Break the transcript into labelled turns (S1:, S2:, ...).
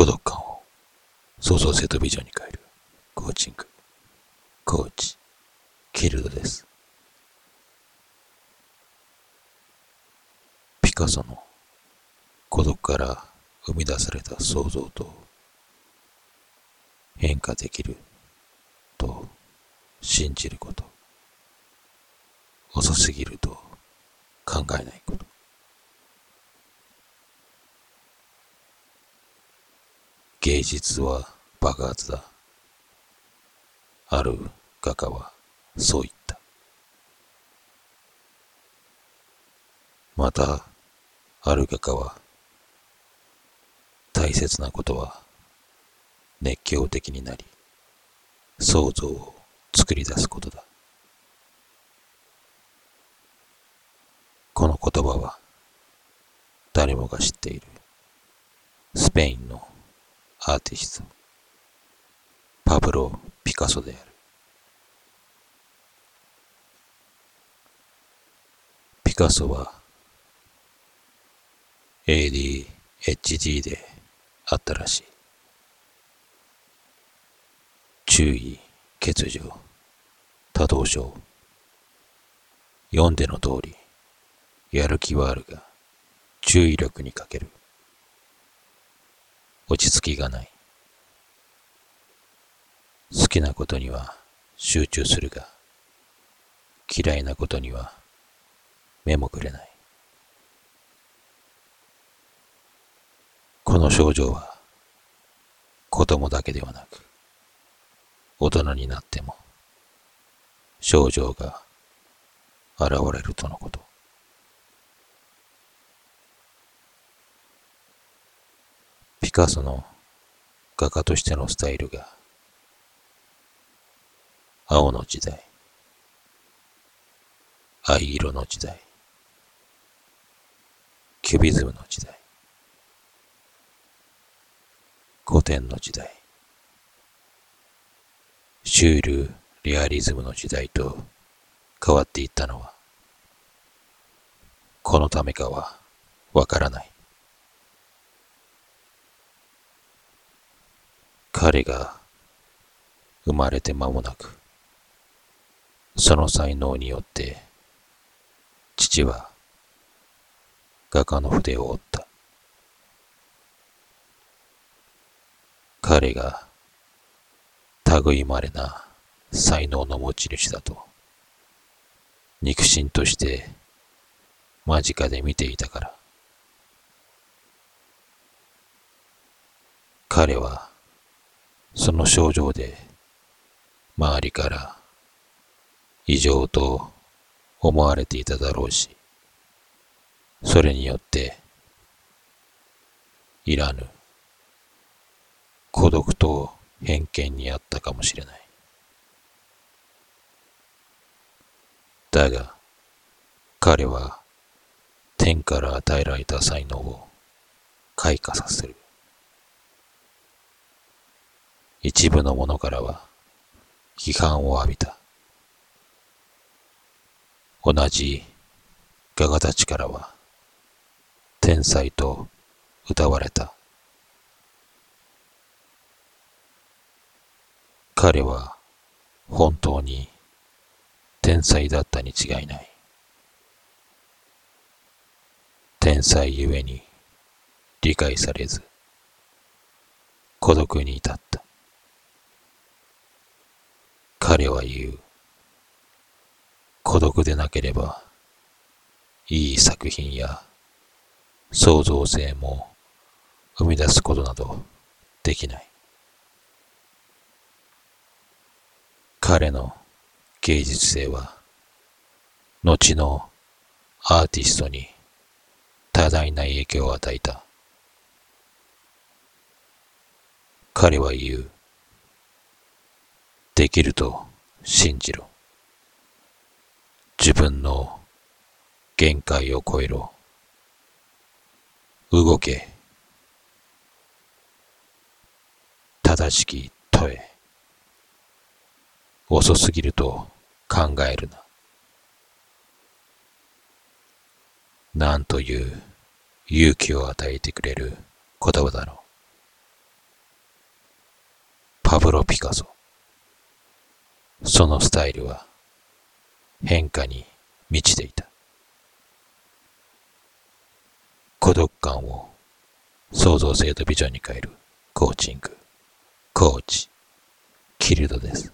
S1: 孤独感を。創造性とビジョンに変える。コーチング、コーチ、キルドです。ピカソの。孤独から生み出された創造と。変化できる。と。信じること。遅すぎると。考えないこと。芸術は爆発だ。ある画家はそう言った。また、ある画家は大切なことは熱狂的になり、想像を作り出すことだ。この言葉は誰もが知っているスペインのアーティスト。パブロ・ピカソである。ピカソは ADHD であったらしい。注意欠如多動症。読んでの通りやる気はあるが、注意力に欠ける。落ち着きがない。好きなことには集中するが、嫌いなことには目もくれない。この症状は子供だけではなく、大人になっても症状が現れるとのこと。ピカソの画家としてのスタイルが青の時代藍色の時代キュビズムの時代古典の時代シュールリアリズムの時代と変わっていったのはこのためかはわからない。彼が生まれて間もなく、その才能によって、父は画家の筆を折った。彼が類まれな才能の持ち主だと、肉親として間近で見ていたから。彼はその症状で周りから異常と思われていただろうし、それによっていらぬ孤独と偏見にあったかもしれない。だが、彼は天から与えられた才能を開花させる。一部の者からは批判を浴びた。同じ画家たちからは天才と歌われた。彼は本当に天才だったに違いない。天才ゆえに理解されず孤独に至った。彼は言う。孤独でなければ、いい作品や創造性も生み出すことなどできない。彼の芸術性は、後のアーティストに多大な影響を与えた。彼は言う。できると信じろ。自分の限界を超えろ。動け。正しき問え。遅すぎると考えるな。なんという勇気を与えてくれる言葉だろう。パブロ・ピカソ。そのスタイルは変化に満ちていた。孤独感を創造性とビジョンに変えるコーチング、コーチ、キルドです。